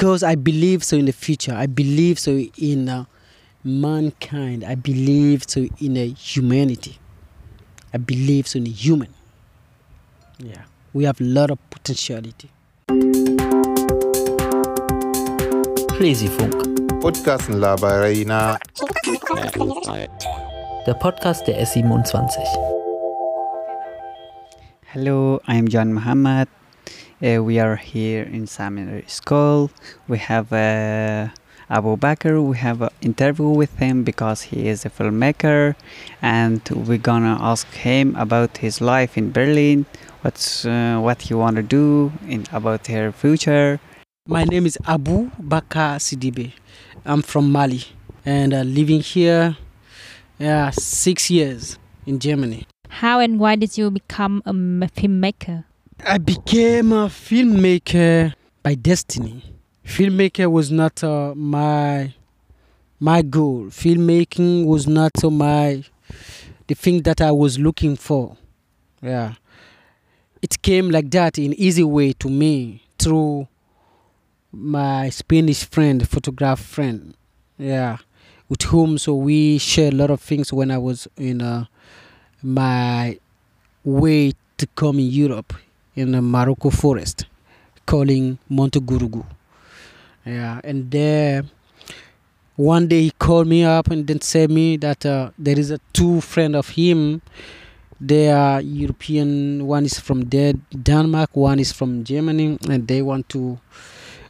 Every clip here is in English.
because I believe so in the future. I believe so in uh, mankind. I believe so in a humanity. I believe so in a human. Yeah, we have a lot of potentiality. Schlesifunk, Podcasten labarai na der Podcast der S27. Hello, I'm John Muhammad. Uh, we are here in Seminary School. We have uh, Abou Bakar. We have an interview with him because he is a filmmaker, and we're gonna ask him about his life in Berlin, what's uh, what he wanna do in about her future. My name is Abou Bakar Sidibé. I'm from Mali and uh, living here yeah, six years in Germany. How and why did you become a filmmaker? I became a filmmaker by destiny. Filmmaker was not uh, my my goal. Filmmaking was not uh, my the thing that I was looking for. Yeah, it came like that in easy way to me through my Spanish friend, photograph friend. Yeah, with whom so we share a lot of things when I was in uh, my way to come in Europe in the Morocco forest, calling Monte Gurugu. Yeah, and there, one day he called me up and then said me that uh, there is a two friend of him. They are European. One is from there, Denmark. One is from Germany, and they want to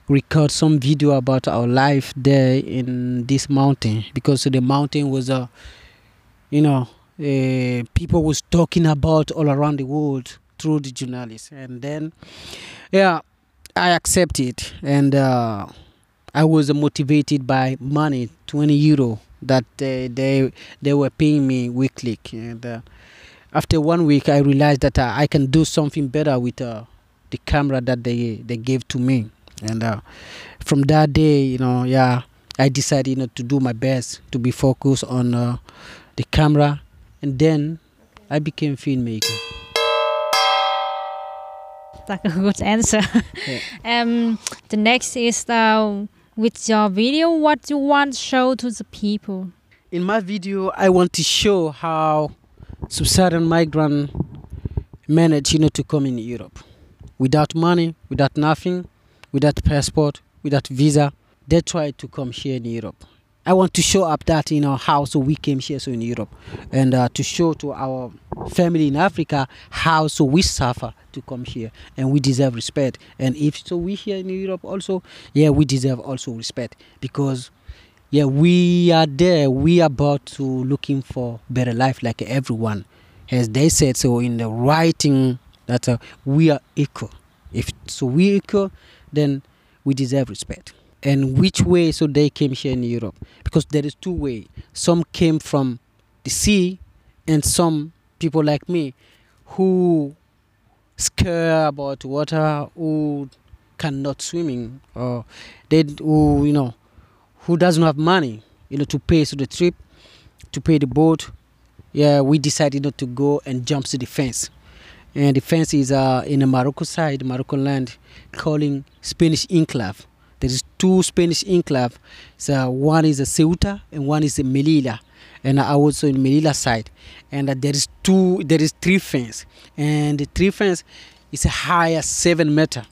record some video about our life there in this mountain because the mountain was a, you know, uh, people was talking about all around the world through the journalists, and then, yeah, I accepted, and uh, I was motivated by money, twenty euro that they they, they were paying me weekly, and uh, after one week, I realized that uh, I can do something better with uh, the camera that they they gave to me, and uh, from that day, you know, yeah, I decided you know to do my best to be focused on uh, the camera, and then I became filmmaker. That's a good answer. um, the next is uh, with your video, what you want to show to the people. In my video, I want to show how sub-Saharan migrant manage, you know, to come in Europe without money, without nothing, without passport, without visa. They try to come here in Europe. I want to show up that you know how so we came here so in Europe, and uh, to show to our family in Africa how so we suffer to come here, and we deserve respect. And if so, we here in Europe also, yeah, we deserve also respect. Because yeah we are there. We are about to looking for better life like everyone. As they said so in the writing that uh, we are equal. If so we equal then we deserve respect and which way so they came here in europe because there is two way some came from the sea and some people like me who scare about water who cannot swimming or they who you know who doesn't have money, you know, to pay to the trip, to pay the boat. Yeah, we decided not to go and jump to the fence. And the fence is uh, in the Morocco side, Morocco land, calling Spanish enclave. Two Spanish enclave. So one is a Ceuta and one is a Melilla. And I also in Melilla side. And uh, there is two, there is three fence. And the three fence is a higher seven meter.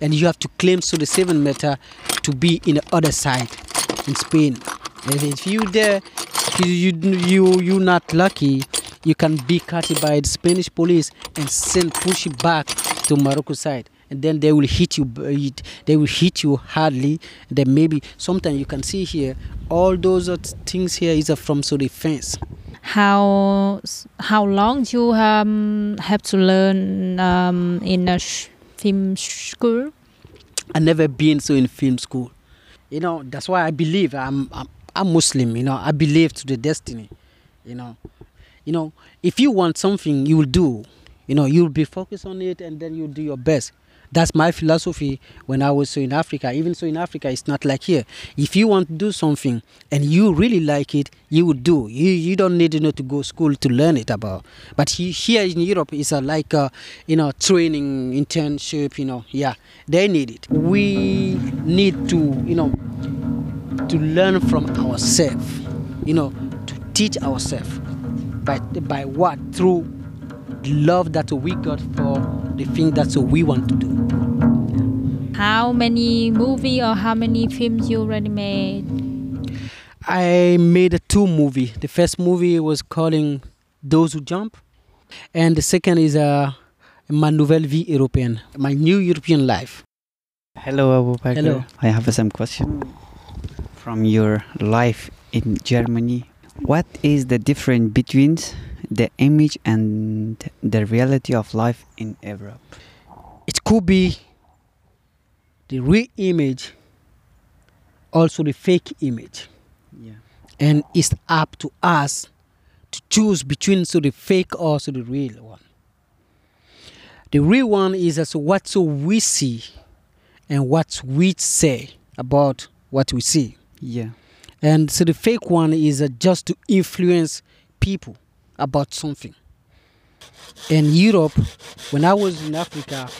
And you have to claim so the seven meter to be in the other side in Spain. And if you there, you you you you not lucky, you can be caught by the Spanish police and send push back to Morocco side. And then they will hit you. They will hit you hardly. Then maybe sometimes you can see here all those things here is from so the fence. How how long do you um, have to learn um, in a sh- film school? I never been so in film school. You know that's why I believe I'm I'm, I'm Muslim. You know I believe to the destiny. You know, you know if you want something you will do. You know you'll be focused on it and then you'll do your best. That's my philosophy when I was so in Africa. Even so in Africa, it's not like here. If you want to do something and you really like it, you would do. You you don't need you know to go school to learn it about. But he, here in Europe, it's a, like a, you know training internship. You know, yeah, they need it. We need to you know to learn from ourselves. You know, to teach ourselves by by what through love that we got for the thing that we want to do. How many movie or how many films you already made? I made two movie. The first movie was calling Those Who Jump, and the second is uh, Ma Nouvelle Vie Européenne, my new European life. Hello, Abou Bakar. Hello. I have some question from your life in Germany. What is the difference between the image and the reality of life in Europe? It could be the real image, also the fake image, Yeah. and it's up to us to choose between so the fake or so the real one. The real one is as what so we see and what we say about what we see. Yeah. And so the fake one is uh, just to influence people about something. In Europe, when I was in Africa,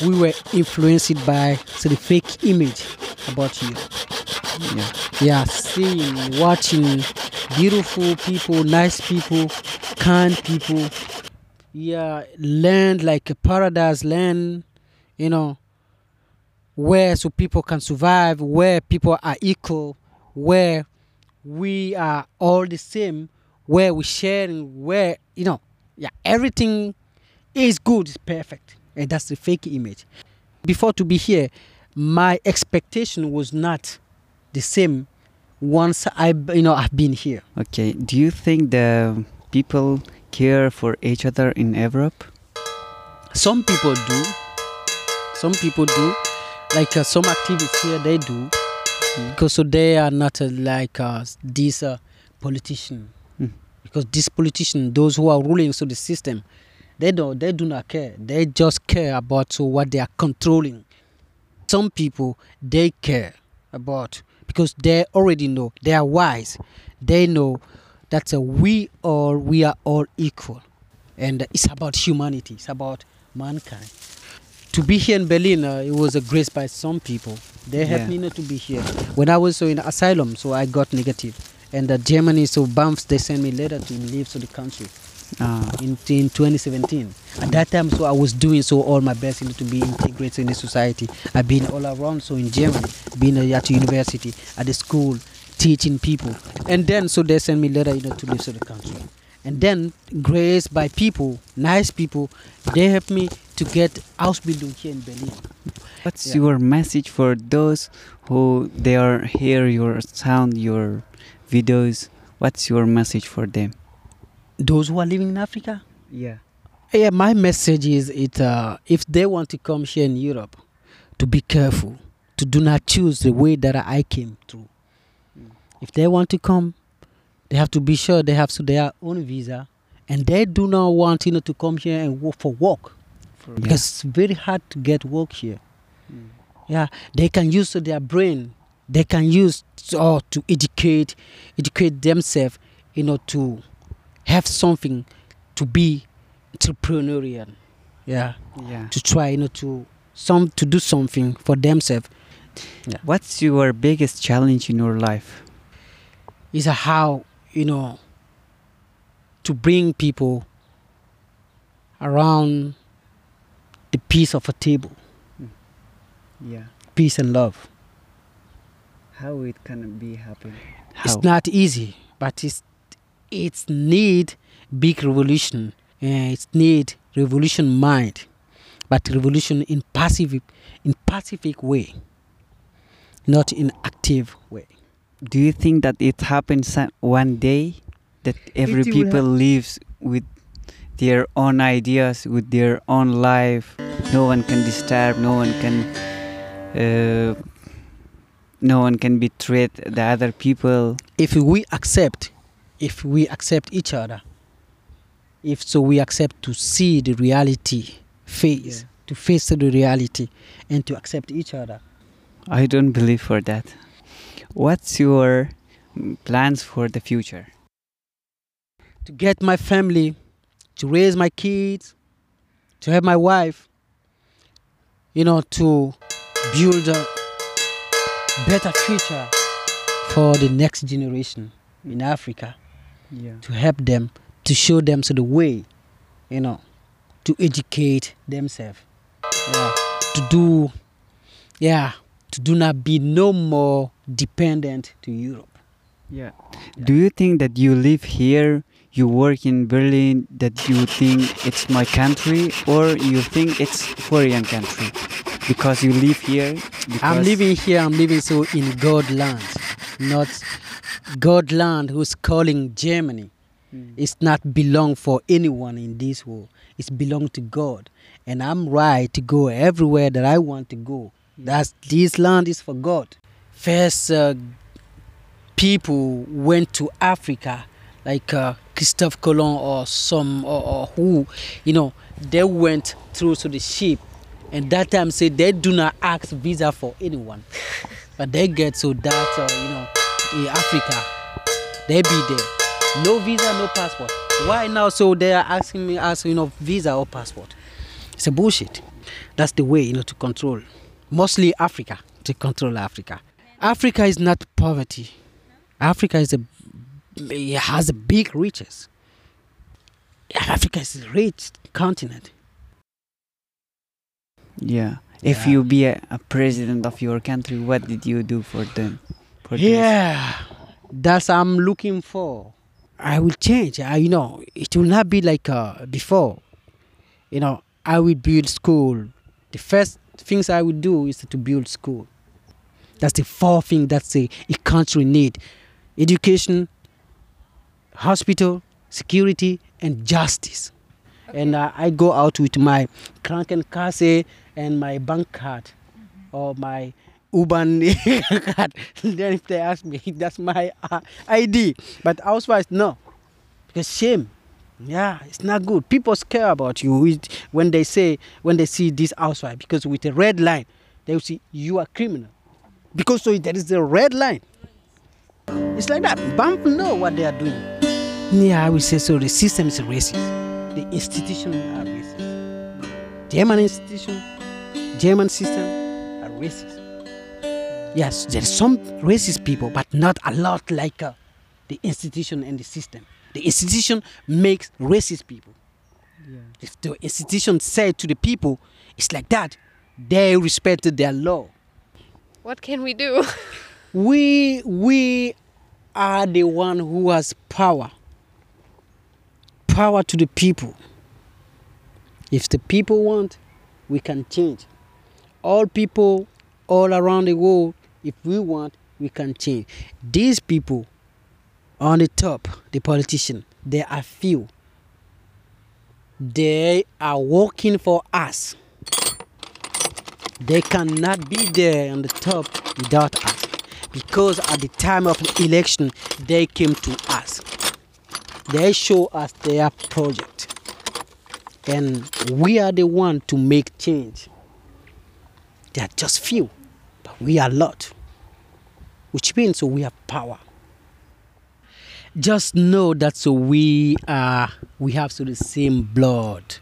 we were influenced by so the fake image about you. Yeah. Yeah, seeing, watching beautiful people, nice people, kind people. Yeah, land like a paradise land, you know, where so people can survive, where people are equal, where we are all the same, where we sharing, where you know, yeah, everything is good, is perfect, and that's the fake image. Before to be here, my expectation was not the same once I, you know, I've been here. Okay. Do you think the people care for each other in Europe? Some people do. Some people do. Like uh, some activists here, they do. Because so they are not uh, like uh, these uh, politicians. Mm. Because these politicians, those who are ruling so the system, they don't. They do not care. They just care about so what they are controlling. Some people they care about because they already know. They are wise. They know that uh, we all we are all equal, and it's about humanity. It's about mankind. To be here in Berlin, uh, it was a grace by some people. They helped Yeah. me not to be here. When I was so in asylum, so I got negative. And uh, Germany, so BAMF, they sent me letter to leave to the country Ah. in, in 2017. At that time, so I was doing so all my best you know, to be integrated in the society. I've been all around, so in Germany, been uh, at university, at the school, teaching people. And then, so they sent me letter, you know, to leave to the country. And then, grace by people, nice people, they helped me to get house building here in Berlin. What's Yeah. your message for those who they are hear your sound, your videos? What's your message for them? Those who are living in Africa, Yeah. Yeah, my message is it uh, if they want to come here in Europe, to be careful, to do not choose the way that I came through. If they want to come, they have to be sure they have so their own visa, and they do not want you know to come here and work for work because it's very hard to get work here. Yeah, they can use their brain, they can use uh, to educate, educate themselves, you know, to have something to be entrepreneurial. Yeah, yeah. to try, you know, to some to do something for themselves. What's your biggest challenge in your life? Is how you know to bring people around the piece of a table, Yeah. peace and love. How it can be happen? How? It's not easy, but it's it's need big revolution. Uh, it's need revolution mind, but revolution in passive in pacific way, not in active way. Do you think that it happens one day that every will people lives with their own ideas, with their own life? No one can disturb. No one can. Uh, no one can betray the other people. If we accept, if we accept each other, if so we accept to see the reality face, to face the reality and to accept each other. I don't believe for that. What's your plans for the future? To get my family, to raise my kids, to have my wife, you know, to build a better future for the next generation in Africa, Yeah. to help them, to show them so the way, you know, to educate themselves, yeah, to do, yeah, to do not be no more dependent to Europe. Yeah. Do you think that you live here, you work in Berlin, that you think it's my country, or you think it's foreign country because you live here? I'm living here, I'm living so in God land, not God land who's calling Germany. Mm. It's not belong for anyone in this world. It's belong to God. And I'm right to go everywhere that I want to go. That's this land is for God. First uh, people went to Africa like uh, Christophe Colomb or some or, or who, you know, they went through to the ship and that time say they do not ask visa for anyone. but they get so that uh, you know in Africa they be there. No visa, no passport. Why now? So they are asking me, asking you know, visa or passport. It's a bullshit. That's the way you know to control, mostly Africa to control Africa. Africa is not poverty. Africa is a has a big riches. Africa is a rich continent. Yeah. If Yeah. you be a, a president of your country, what did you do for them? For this? Yeah, that's I'm looking for. I will change. I, you know, it will not be like uh, before. You know, I will build school. The first things I will do is to build school. That's the four thing that a, a country need: education, hospital, security, and justice. And uh, I go out with my Krankenkasse and my bank card or my U-Bahn card. then if they ask me, that's my uh, ID. But housewives, no. Because shame. Yeah, it's not good. People care about you when they say, when they see this housewife. Because with a red line, they will see you are criminal. Because so there is a red line. It's like that. BAMF know what they are doing. Yeah, I will say so. The system is racist. The institution are racist. The German institution, German system are racist. Yes, there's some racist people, but not a lot like uh, the institution and the system. The institution makes racist people. If the institution said to the people, it's like that, they respected their law. What can we do? We we are the one who has power. Power to the people. If the people want, we can change. All people all around the world, if we want, we can change. These people on the top, the politician, they are few. They are working for us. They cannot be there on the top without us. Because at the time of the election, they came to us. They show us their project. And we are the one to make change. They are just few, but we are a lot. Which means so we have power. Just know that so we are we have so the same blood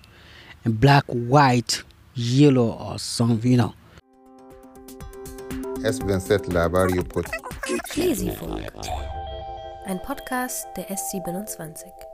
and black, white, yellow or something, you know. S-Set Labario Pod. Schlesifunk. Ein Podcast der S27.